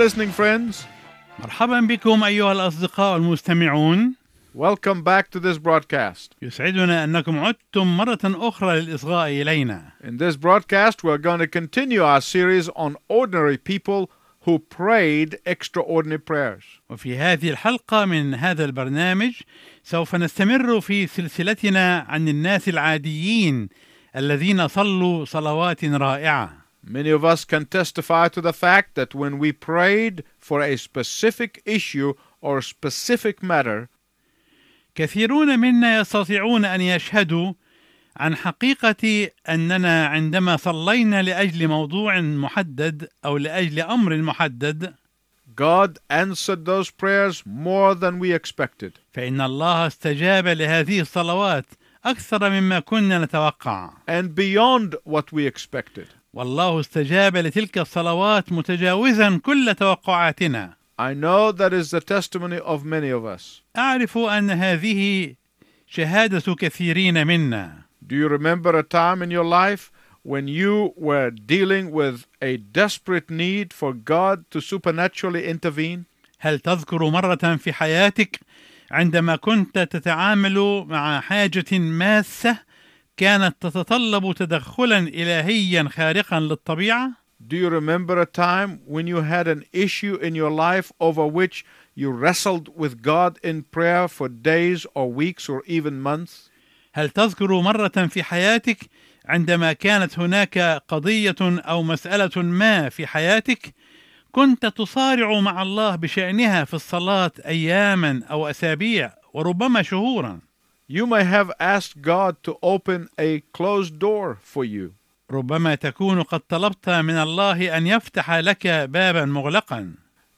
listening friends. مرحبا بكم أيها الأصدقاء المستمعون Welcome back to this broadcast. يسعدنا أنكم عدتم مرة أخرى للإصغاء إلينا In this broadcast, we're going to continue our series on ordinary people who prayed extraordinary prayers. وفي هذه الحلقة من هذا البرنامج سوف نستمر في سلسلتنا عن الناس العاديين الذين صلوا صلوات رائعة Many of us can testify to the fact that when we prayed for a specific issue or specific matter, كثيرون منا يستطيعون أن يشهدوا عن حقيقة أننا عندما صلينا لأجل موضوع محدد أو لأجل أمر محدد God answered those prayers more than we expected. فإن الله استجاب لهذه الصلوات أكثر مما كنا نتوقع and beyond what we expected. والله استجاب لتلك الصلوات متجاوزا كل توقعاتنا I know that is the testimony of many of us. أعرف أن هذه شهادة كثيرين منا Do you remember a time in your life when you were dealing with a desperate need for God to supernaturally intervene? هل تذكر مرة في حياتك عندما كنت تتعامل مع حاجة ماسة كانت تتطلب تدخلا إلهيا خارقا للطبيعة؟ Do you remember a time when you had an issue in your life over which you wrestled with God in prayer for days or weeks or even months? هل تذكر مرة في حياتك عندما كانت هناك قضية أو مسألة ما في حياتك كنت تصارع مع الله بشأنها في الصلاة أياما أو أسابيع وربما شهورا You may have asked God to open a closed door for you. ربما تكون قد طلبت من الله أن يفتح لك بابا مغلقا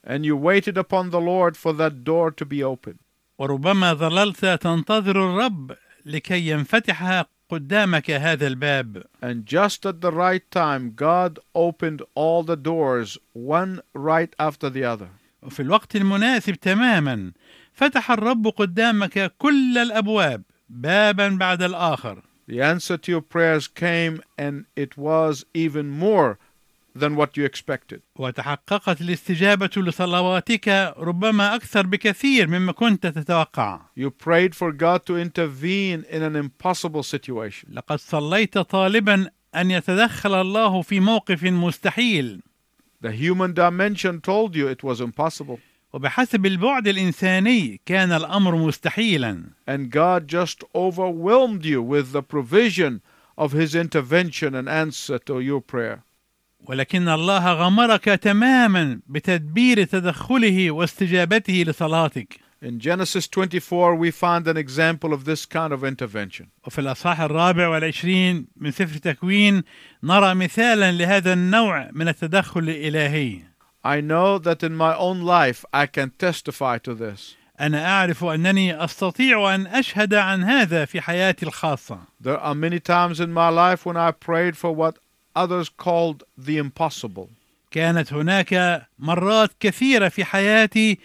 and you waited upon the Lord for that door to be open. وربما ظللت تنتظر الرب لكي ينفتح قدامك هذا الباب And just at the right time, God opened all the doors, one right after the other. وفي الوقت المناسب تماما فتح الرب قدامك كل الابواب بابا بعد الآخر The answer to your prayers came, and it was even more than what you expected. وتحققت الاستجابه لصلواتك ربما أكثر بكثير مما كنت تتوقع You prayed for God to intervene in an impossible situation. لقد صليت طالبا ان يتدخل الله في موقف مستحيل The human dimension told you it was impossible, وبحسب البعد الإنساني كان الأمر مستحيلا and God just overwhelmed you with the provision of His intervention and answer to your prayer. ولكن الله غمرك تماما بتدبير تدخله واستجابته لصلاتك In Genesis 24, we find an example of this kind of intervention. وفي الأصحاح الرابع والعشرين من سفر تكوين نرى مثالا لهذا النوع من التدخل الإلهي I know that in my own life I can testify to this. أنا أعرف أنني أستطيع أن أشهد عن هذا في حياتي الخاصة There are many times in my life when I prayed for what others called the impossible. كانت هناك مرات كثيرة في حياتي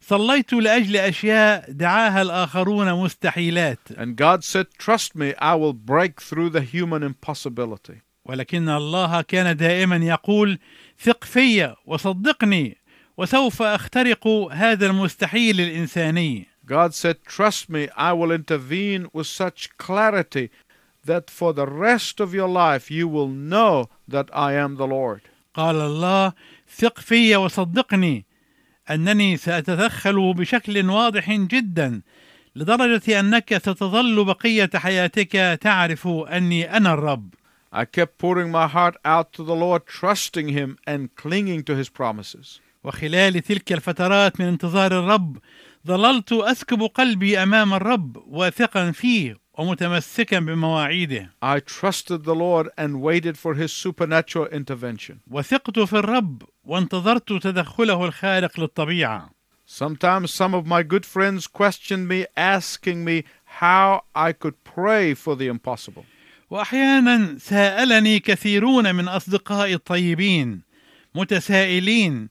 صليت لأجل أشياء دعاها الآخرون مستحيلات And God said, Trust me, I will break through the human impossibility. ولكن الله كان دائما يقول ثق في وصدقني وسوف أخترق هذا المستحيل الإنساني God said, Trust me, I will intervene with such clarity that for the rest of your life you will know that I am the Lord. قال الله ثق في وصدقني أنني سأتدخل بشكل واضح جدا لدرجة أنك ستظل بقية حياتك تعرف أني أنا الرب I kept pouring my heart out to the Lord, trusting Him and clinging to His promises. وخلال تلك الفترات من انتظار الرب ظللت أسكب قلبي أمام الرب واثقا فيه ومتمسكا بمواعيده I trusted the Lord and waited for His supernatural intervention. وثقت في الرب وانتظرت تدخله الخارق للطبيعة Sometimes some of my good friends questioned me, asking me how I could pray for the impossible. وأحيانا سألني كثيرون من اصدقائي الطيبين متسائلين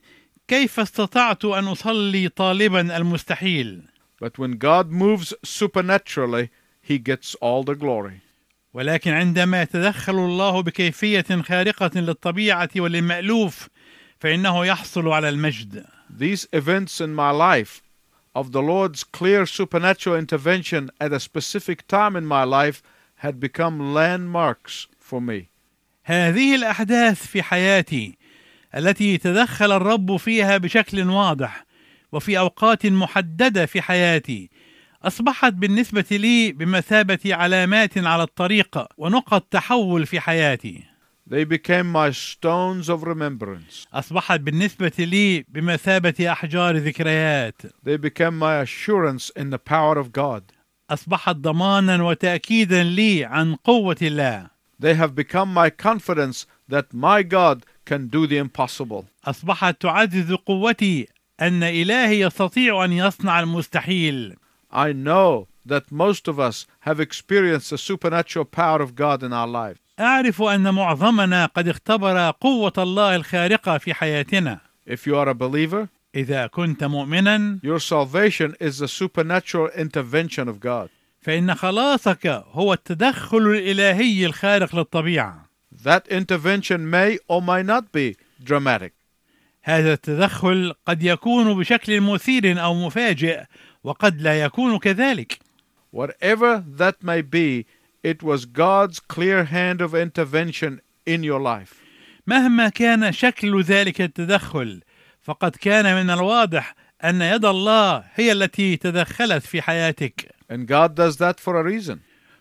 كيف استطعت أن أصلي طالبا المستحيل But when God moves supernaturally, He gets all the glory. ولكن عندما يتدخل الله بكيفية خارقة للطبيعة وللمألوف فإنه يحصل على المجد These events in my life of the Lord's clear supernatural intervention at a specific time in my life had become landmarks for me. هذه الأحداث في حياتي التي تدخل الرب فيها بشكل واضح وفي أوقات محددة في حياتي أصبحت بالنسبة لي بمثابة علامات على الطريق ونقط تحول في حياتي They became my stones of remembrance. أصبحت بالنسبة لي بمثابة أحجار ذكريات They became my assurance in the power of God. اصبحت ضمانا وتاكيدا لي عن قوه الله They have become my confidence that my God can do the impossible. اصبحت تعزز قوتي ان الهي يستطيع ان يصنع المستحيل I know that most of us have experienced the supernatural power of God in our lives. اعرف ان معظمنا قد اختبر قوه الله الخارقه في حياتنا If you are a believer, اذا كنت مؤمنا your salvation is the supernatural intervention of God. فان خلاصك هو التدخل الالهي الخارق للطبيعه That intervention may or may not be dramatic. هذا التدخل قد يكون بشكل مثير أو مفاجئ وقد لا يكون كذلك Whatever that may be, it was God's clear hand of intervention in your life. مهما كان شكل ذلك التدخل فقد كان من الواضح أن يد الله هي التي تدخلت في حياتك. And God does that for a reason.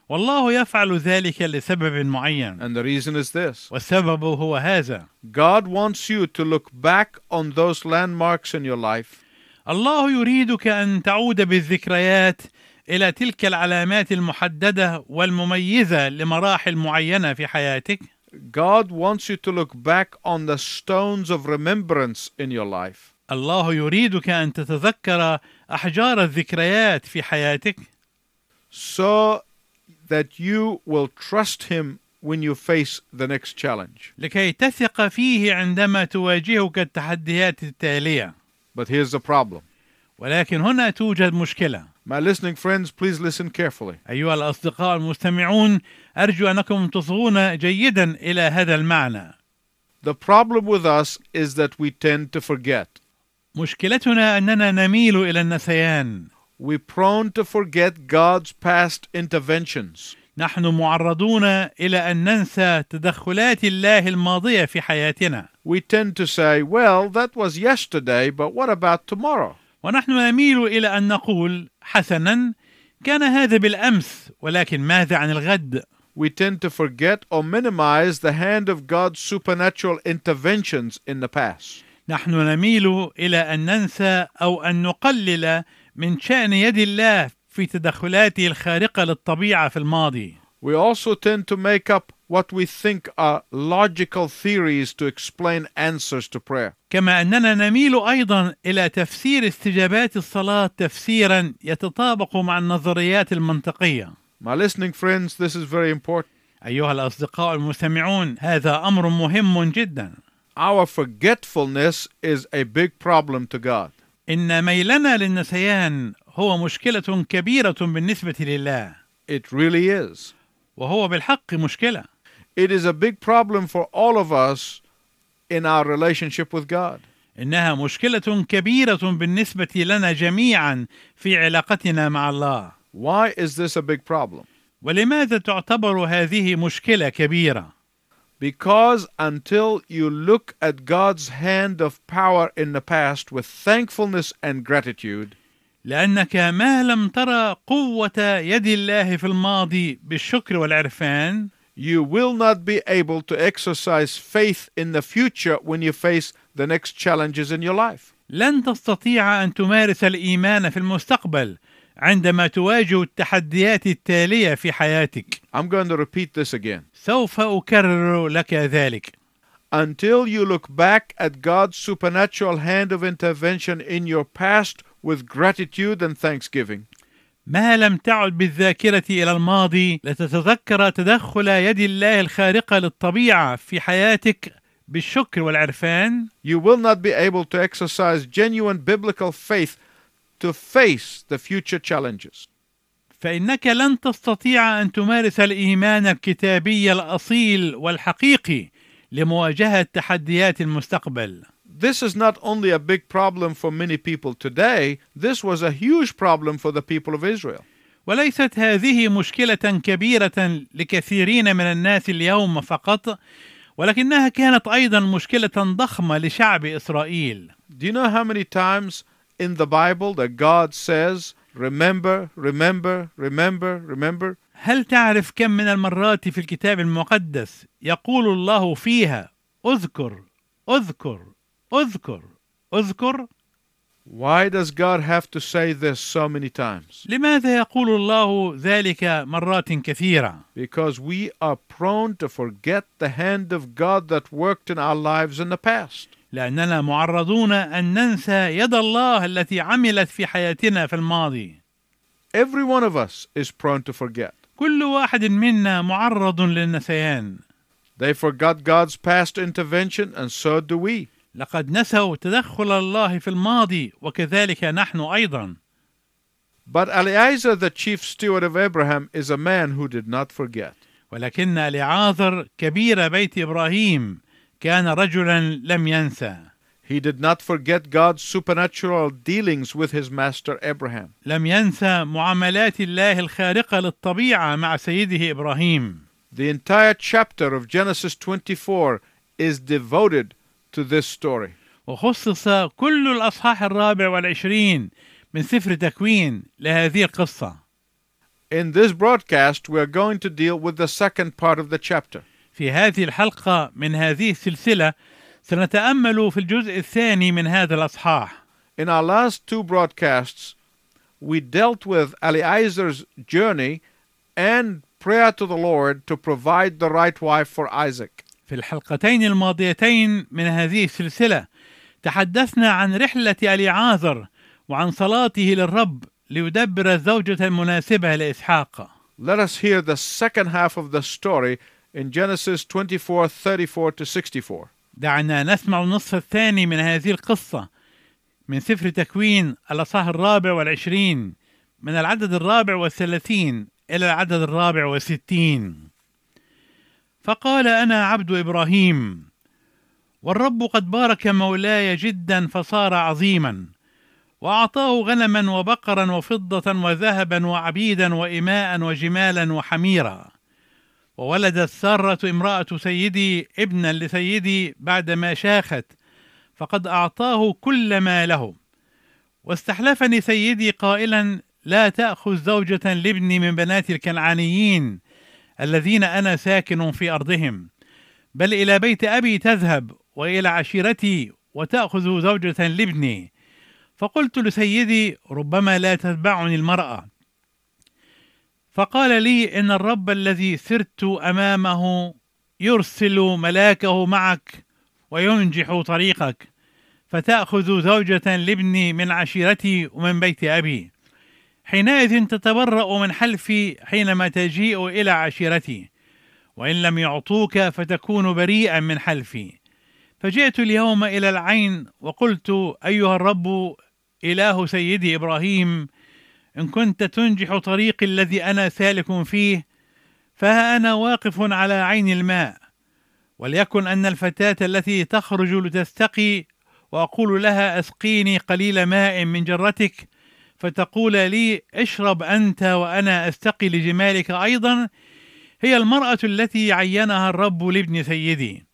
والله يفعل ذلك لسبب معين. And the reason is this. والسبب هو هذا. God wants you to look back on those landmarks in your life. الله يريدك أن تعود بالذكريات إلى تلك العلامات المحددة والمميزة لمراحل معينة في حياتك. God wants you to look back on the stones of remembrance in your life الله يريدك ان تتذكر احجار الذكريات في حياتك so that you will trust Him when you face the next challenge. لكي تثق فيه عندما تواجهك التحديات التاليه But here's the problem. ولكن هنا توجد مشكله My listening friends, please listen carefully. ايها الاصدقاء المستمعون ارجو انكم تصغون جيدا الى هذا المعنى The problem with us is that we tend to forget. مشكلتنا اننا نميل الى النسيان We're prone to forget God's past interventions. نحن معرضون الى ان ننسى تدخلات الله الماضيه في حياتنا We tend to say, well, that was yesterday, but what about tomorrow? ونحن نميل إلى أن نقول حسنا كان هذا بالأمس ولكن ماذا عن الغد We tend to forget or minimize the hand of God's supernatural interventions in the past. نحن نميل إلى أن ننسى أو أن نقلل من شأن يد الله في تدخلاته الخارقة للطبيعة في الماضي We also tend to make up what we think are logical theories to explain answers to prayer. كما أننا نميل أيضا إلى تفسير استجابات الصلاة تفسيرا يتطابق مع النظريات المنطقية My listening friends, this is very important. أيها الأصدقاء المستمعون هذا أمر مهم جدا Our forgetfulness is a big problem to God. إن ميلنا للنسيان هو مشكلة كبيرة بالنسبة لله It really is. وهو بالحق مشكلة It is a big problem for all of us in our relationship with God. انها مشكله كبيره بالنسبه لنا جميعا في علاقتنا مع الله Why is this a big problem? ولماذا تعتبر هذه مشكله كبيره Because until you look at God's hand of power in the past with thankfulness and gratitude, لأنك ما لم ترى قوة يد الله في الماضي بالشكر والعرفان you will not be able to exercise faith in the future when you face the next challenges in your life. لن تستطيع أن تمارس الإيمان في المستقبل عندما تواجه التحديات التالية في حياتك I'm going to repeat this again. سوف أكرر لك ذلك Until you look back at God's supernatural hand of intervention in your past with gratitude and thanksgiving, ما لم تعد بالذاكرة إلى الماضي لتتذكر تدخل يد الله الخارقة للطبيعة في حياتك بالشكر والعرفان you will not be able to exercise genuine biblical faith to face the future challenges. فإنك لن تستطيع أن تمارس الإيمان الكتابي الأصيل والحقيقي لمواجهة تحديات المستقبل This is not only a big problem for many people today, this was a huge problem for the people of Israel. وليست هذه مشكلة كبيرة لكثيرين من الناس اليوم فقط ولكنها كانت أيضا مشكلة ضخمة لشعب إسرائيل Do you know how many times in the Bible that God says, Remember, remember, remember, remember? هل تعرف كم من المرات في الكتاب المقدس يقول الله فيها اذكر اذكر اذكر اذكر Why does God have to say this so many times? لماذا يقول الله ذلك مرات كثيرة Because we are prone to forget the hand of God that worked in our lives in the past. لأننا معرضون أن ننسى يد الله التي عملت في حياتنا في الماضي Every one of us is prone to forget. كل واحد منا معرض للنسيان They forgot God's past intervention, and so do we. لقد نسوا تدخل الله في الماضي وكذلك نحن أيضا But Eliezer, the chief steward of Abraham, is a man who did not forget. ولكن لعاذر كبير بيت إبراهيم كان رجلا لم ينسى He did not forget God's supernatural dealings with his master Abraham. لم ينسى معاملات الله الخارقة للطبيعة مع سيده إبراهيم The entire chapter of Genesis 24 is devoted to this story. وخصص كل الأصحاح الرابع والعشرين من سفر تكوين لهذه القصة In this broadcast, we are going to deal with the second part of the chapter. في هذه الحلقة من هذه السلسلة سنتأمل في الجزء الثاني من هذا الأصحاح In our last two broadcasts, we dealt with Eliezer's journey and prayer to the Lord to provide the right wife for Isaac. في الحلقتين الماضيتين من هذه السلسلة تحدثنا عن رحلة أليعازر وعن صلاته للرب ليدبر الزوجة المناسبة لإسحاق Let us hear the second half of the story in Genesis 24 34 to 64. دعنا نسمع النصف الثاني من هذه القصة من سفر تكوين الأصحاح الرابع والعشرين من العدد الرابع والثلاثين إلى العدد الرابع والستين فقال أنا عبد إبراهيم والرب قد بارك مولاي جدا فصار عظيما وأعطاه غنما وبقرا وفضة وذهبا وعبيدا وإماء وجمالا وحميرا وولدت سارة امرأة سيدي ابنا لسيدي بعدما شاخت فقد أعطاه كل ما له واستحلفني سيدي قائلا لا تأخذ زوجة لابني من بنات الكنعانيين الذين أنا ساكن في أرضهم. بل إلى بيت أبي تذهب وإلى عشيرتي وتأخذ زوجة لابني. فقلت لسيدي ربما لا تتبعني المرأة. فقال لي إن الرب الذي سرت أمامه يرسل ملاكه معك وينجح طريقك فتأخذ زوجة لابني من عشيرتي ومن بيت أبي. حينئذ تتبرأ من حلفي حينما تجيء إلى عشيرتي. وإن لم يعطوك فتكون بريئا من حلفي. فجئت اليوم إلى العين وقلت أيها الرب إله سيدي إبراهيم إن كنت تنجح طريقي الذي أنا سالك فيه فها أنا واقف على عين الماء. وليكن أن الفتاة التي تخرج لتستقي وأقول لها أسقيني قليل ماء من جرتك فتقول لي اشرب أنت وأنا أستقي لجمالك أيضا. هي المرأة التي عينها الرب لابن سيدي.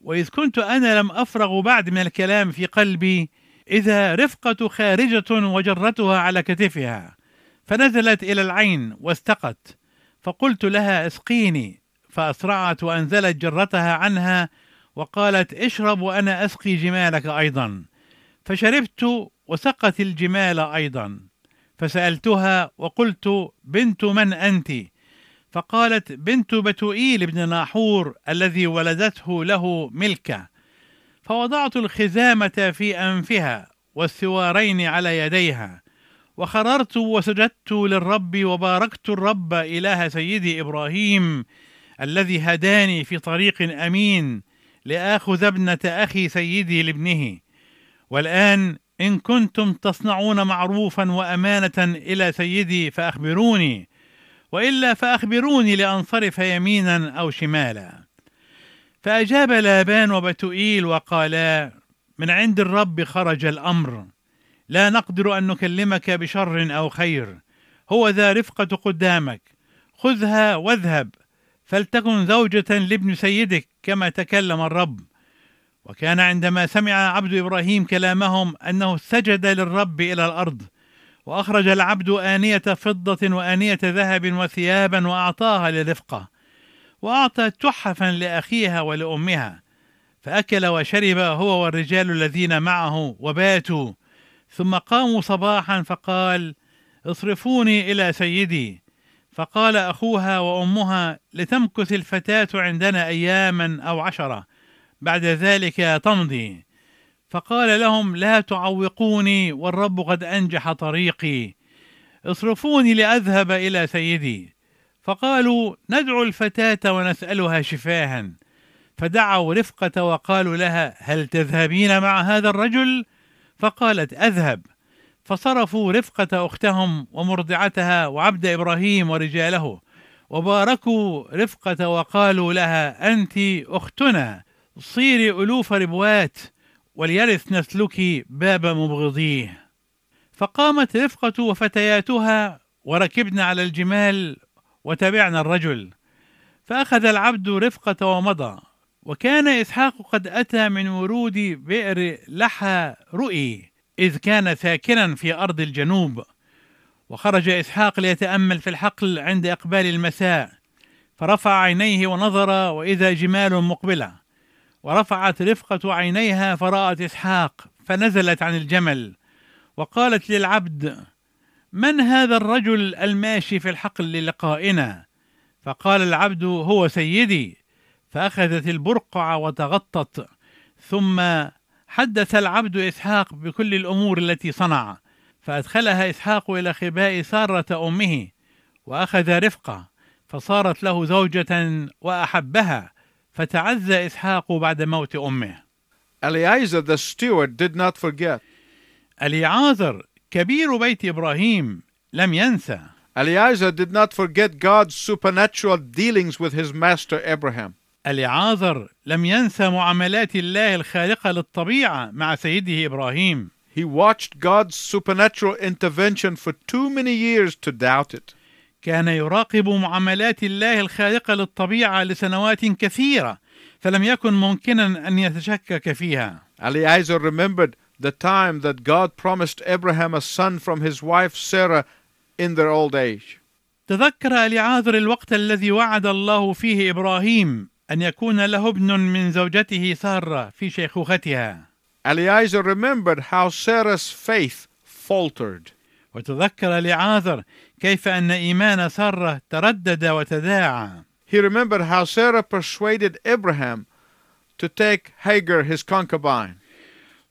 وإذ كنت أنا لم أفرغ بعد من الكلام في قلبي إذا رفقة خارجة وجرتها على كتفها فنزلت إلى العين واستقت. فقلت لها أسقيني. فأسرعت وأنزلت جرتها عنها وقالت اشرب وأنا أسقي جمالك أيضا. فشربت وسقت الجمال أيضا فسألتها وقلت بنت من أنت؟ فقالت بنت بتوئيل بن ناحور الذي ولدته له ملكة. فوضعت الخزامة في أنفها والسوارين على يديها وخررت وسجدت للرب وباركت الرب إله سيدي إبراهيم الذي هداني في طريق أمين لآخذ ابنة أخي سيدي لابنه. والآن إن كنتم تصنعون معروفا وأمانة إلى سيدي فأخبروني وإلا فأخبروني لأنصرف يمينا أو شمالا. فأجاب لابان وبتوئيل وقالا من عند الرب خرج الأمر. لا نقدر أن نكلمك بشر أو خير. هو ذا رفقة قدامك. خذها واذهب. فلتكن زوجة لابن سيدك كما تكلم الرب. وكان عندما سمع عبد إبراهيم كلامهم أنه سجد للرب إلى الأرض وأخرج العبد آنية فضة وآنية ذهب وثيابا وأعطاها لرفقة وأعطى تحفا لأخيها ولأمها فأكل وشرب هو والرجال الذين معه وباتوا ثم قاموا صباحا فقال اصرفوني إلى سيدي. فقال أخوها وأمها لتمكث الفتاة عندنا أياما أو عشرة. بعد ذلك تمضي. فقال لهم لا تعوقوني والرب قد أنجح طريقي. اصرفوني لأذهب إلى سيدي. فقالوا ندعو الفتاة ونسألها شفاها. فدعوا رفقة وقالوا لها هل تذهبين مع هذا الرجل؟ فقالت أذهب. فصرفوا رفقة أختهم ومرضعتها وعبد إبراهيم ورجاله. وباركوا رفقة وقالوا لها أنت أختنا. صيري ألوف ربوات وليرث نسلك باب مبغضيه. فقامت رفقة وفتياتها وركبن على الجمال وتبعنا الرجل. فأخذ العبد رفقة ومضى وكان إسحاق قد أتى من ورود بئر لحى رؤي إذ كان ساكنا في أرض الجنوب. وخرج إسحاق ليتأمل في الحقل عند إقبال المساء فرفع عينيه ونظر وإذا جمال مقبلة ورفعت رفقة عينيها فرأت إسحاق فنزلت عن الجمل. وقالت للعبد من هذا الرجل الماشي في الحقل للقائنا؟ فقال العبد هو سيدي. فأخذت البرقع وتغطت. ثم حدث العبد إسحاق بكل الأمور التي صنع. فأدخلها إسحاق إلى خباء سارة أمه وأخذ رفقة فصارت له زوجة وأحبها. فتعزى إسحاق بعد موت أمه Eliezer the steward did not forget. اليعازر كبير بيت إبراهيم لم ينسى Eliezer did not forget God's supernatural dealings with his master Abraham. اليعازر لم ينسى معاملات الله الخالقة للطبيعة مع سيده إبراهيم He watched God's supernatural intervention for too many years to doubt it. كان يراقب معاملات الله الخالقة للطبيعة لسنوات كثيرة فلم يكن ممكنا أن يتشكك فيها Eliezer remembered the time that God promised Abraham a son from his wife Sarah in their old age. تذكر اليعازر الوقت الذي وعد الله فيه إبراهيم أن يكون له ابن من زوجته سارة في شيخوختها Eliezer remembered how Sarah's faith faltered. وتذكر اليعازر كيف أن إيمان سارة تردد وتداعى He remembered how Sarah persuaded Abraham to take Hagar, his concubine.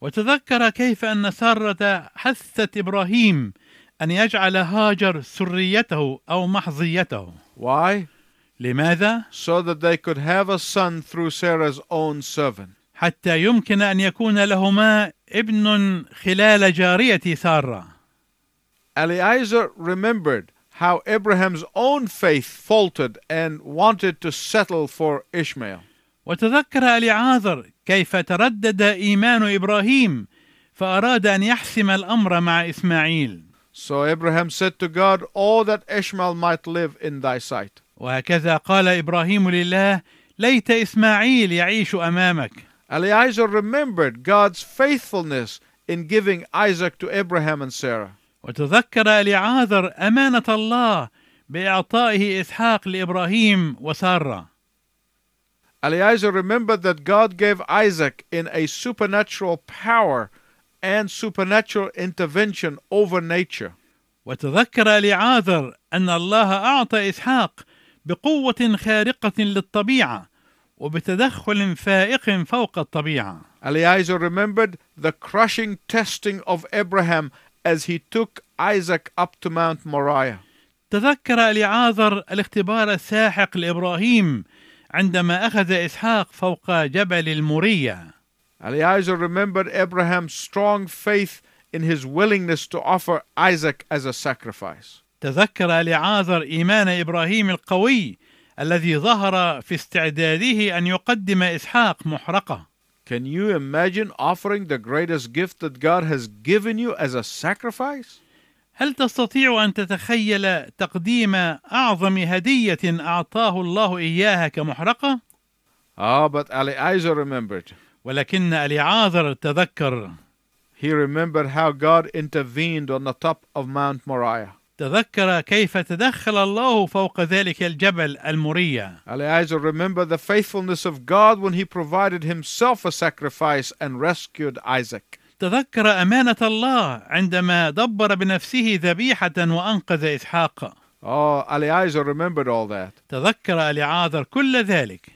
وتذكر كيف أن سارة حثت إبراهيم أن يجعل هاجر سريته أو محظيته Why? لماذا؟ So that they could have a son through Sarah's own servant. حتى يمكن أن يكون لهما ابن خلال جارية سارة Eliezer remembered how Abraham's own faith faltered and wanted to settle for Ishmael. وتذكر اليعازر كيف تردد إيمان إبراهيم فأراد أن يحسم الأمر مع إسماعيل So Abraham said to God, Oh, that Ishmael might live in thy sight. وهكذا قال إبراهيم لله ليت إسماعيل يعيش أمامك Eliezer remembered God's faithfulness in giving Isaac to Abraham and Sarah. وتذكر اليعاذر أمانة الله بإعطائه إسحاق لإبراهيم وسارة Eliezer remembered that God gave Isaac in a supernatural power and supernatural intervention over nature. وتذكر اليعاذر أن الله أعطى إسحاق بقوة خارقة للطبيعة وبتدخل فائق فوق الطبيعة Eliezer remembered the crushing testing of Abraham as he took Isaac up to Mount Moriah. تذكر اليعاذر الاختبار الساحق لإبراهيم عندما أخذ إسحاق فوق جبل المورية Eliezer remembered Abraham's strong faith in his willingness to offer Isaac as a sacrifice. تذكر اليعاذر إيمان إبراهيم القوي الذي ظهر في استعداده أن يقدم إسحاق محرقة Can you imagine offering the greatest gift that God has given you as a sacrifice? هل تستطيع أن تتخيل تقديم أعظم هدية أعطاه الله إياها كمحرقة؟ Ah, but Eliezer remembered. ولكن اليعاذر تذكر He remembered how God intervened on the top of Mount Moriah. تذكر كيف تدخل الله فوق ذلك الجبل المرية Eliezer remembered the faithfulness of God when he provided himself a sacrifice and rescued Isaac. تذكر أمانة الله عندما دبر بنفسه ذبيحة وأنقذ إسحاق Oh, Eliezer remembered all that. تذكر اليعاذر كل ذلك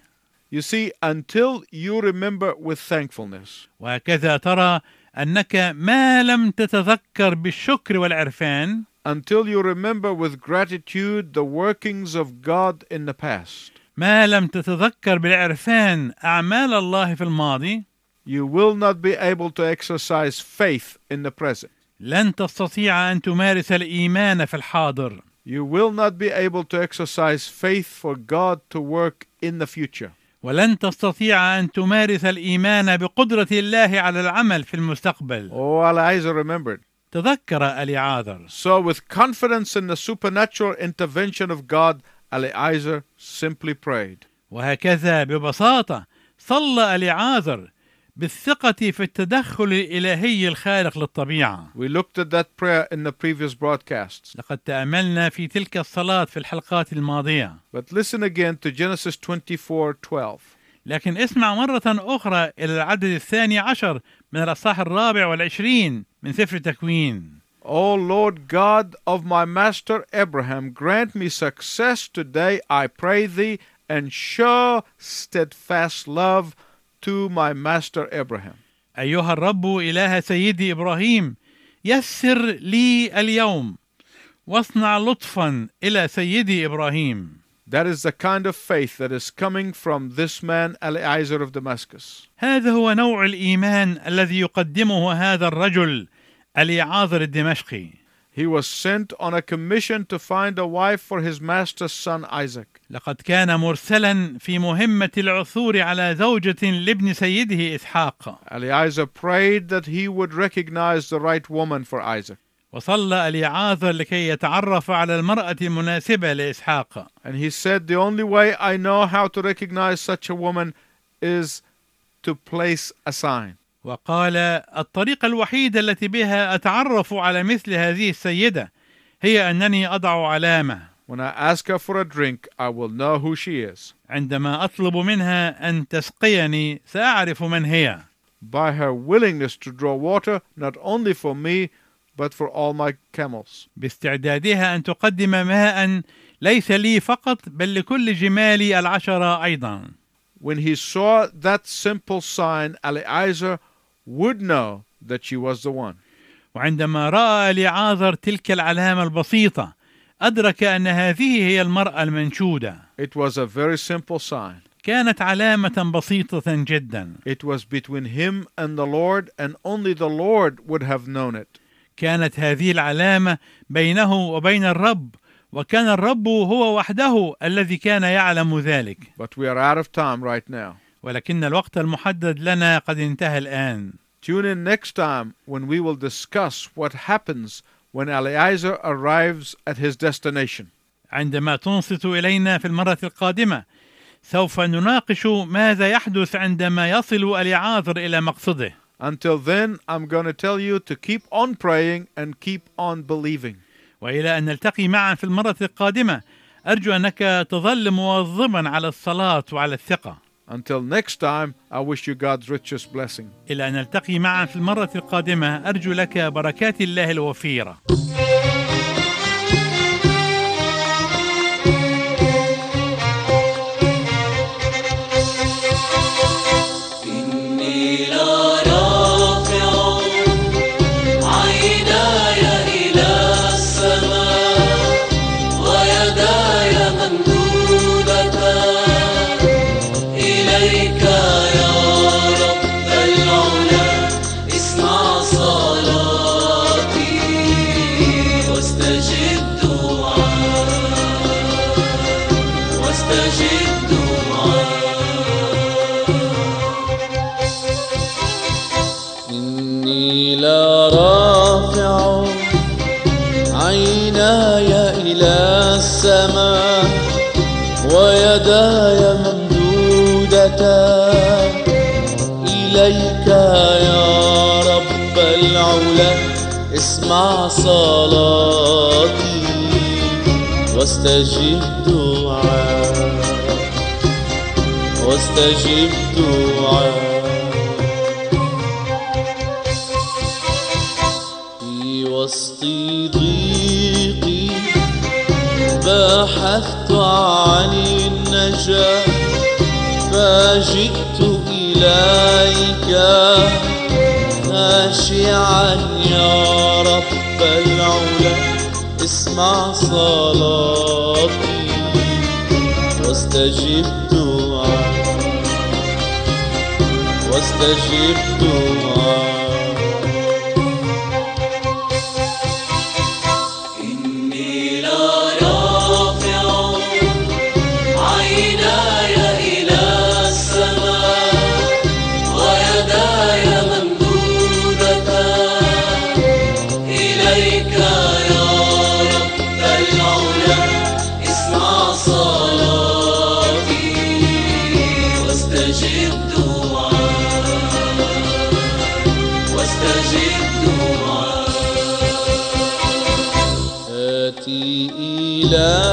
You see, until you remember with thankfulness, وهكذا ترى أنك ما لم تتذكر بالشكر والعرفان until you remember with gratitude the workings of God in the past, ما لم تتذكر بالعرفان أعمال الله في الماضي you will not be able to exercise faith in the present. لن تستطيع أن تمارس الإيمان في الحاضر You will not be able to exercise faith for God to work in the future. ولن تستطيع أن تمارس الإيمان بقدرة الله على العمل في المستقبل Oh, Eliezer remembered. تذكر اليعاذر So, with confidence in the supernatural intervention of God, Eliezer simply prayed. وهكذا ببساطة صلى اليعاذر بالثقة في التدخل الإلهي الخارق للطبيعة We looked at that prayer in the previous broadcasts. لقد تأملنا في تلك الصلاة في الحلقات الماضية But listen again to Genesis 24:12. لكن اسمع مرة أخرى إلى العدد الثاني عشر من الأصحاح الرابع والعشرين من سفر تكوين O Lord God of my master Abraham, grant me success today, I pray thee, and show steadfast love to my master Abraham. أيها الرب إله سيدي إبراهيم يسر لي اليوم واصنع لطفا إلى سيدي إبراهيم That is the kind of faith that is coming from this man Eliezer of Damascus. هذا هو نوع الإيمان الذي يقدمه هذا الرجل اليعاذر الدمشقي He was sent on a commission to find a wife for his master's son Isaac. لقد كان مرسلا في مهمة العثور على زوجة لابن سيده إسحاق Eliezer prayed that he would recognize the right woman for Isaac. وصلى اليعاذر لكي يتعرف على المرأة المناسبة لإسحاق And he said, The only way I know how to recognize such a woman is to place a sign. وقال الطريقة الوحيدة التي بها أتعرف على مثل هذه السيدة هي أنني أضع علامة When I ask her for a drink, I will know who she is عندما أطلب منها أن تسقيني سأعرف من هي by her willingness to draw water not only for me, but for all my camels. باستعدادها أن تقدم ماء ليس لي فقط بل لكل جمالي العشرة أيضا When he saw that simple sign, Eliezer would know that she was the one. وعندما رأى اليعاذر تلك العلامة البسيطة أدرك أن هذه هي المرأة المنشودة It was a very simple sign. كانت علامة بسيطة جدا It was between him and the Lord, and only the Lord would have known it. كانت هذه العلامة بينه وبين الرب وكان الرب هو وحده الذي كان يعلم ذلك But we are out of time right now. ولكن الوقت المحدد لنا قد انتهى الآن Tune in next time when we will discuss what happens when Eliezer arrives at his destination. عندما تنصت إلينا في المرة القادمة سوف نناقش ماذا يحدث عندما يصل اليعاذر إلى مقصده Until then, I'm going to tell you to keep on praying and keep on believing. وإلى أن نلتقي معا في المرة القادمة أرجو أنك تظل مواظبا على الصلاة وعلى الثقة Until next time, I wish you God's richest blessing. إلى أن نلتقي معا في المرة القادمة أرجو لك بركات الله الوفيرة إني لرافع عيناي إلى السماء ويداي ممدودتان إليك يا رب العلا اسمع صلاتي واستجب دعاء واستجب دعاء. يا رب العلا اسمع صلاتي واستجب دعاء واستجب دعاء إليك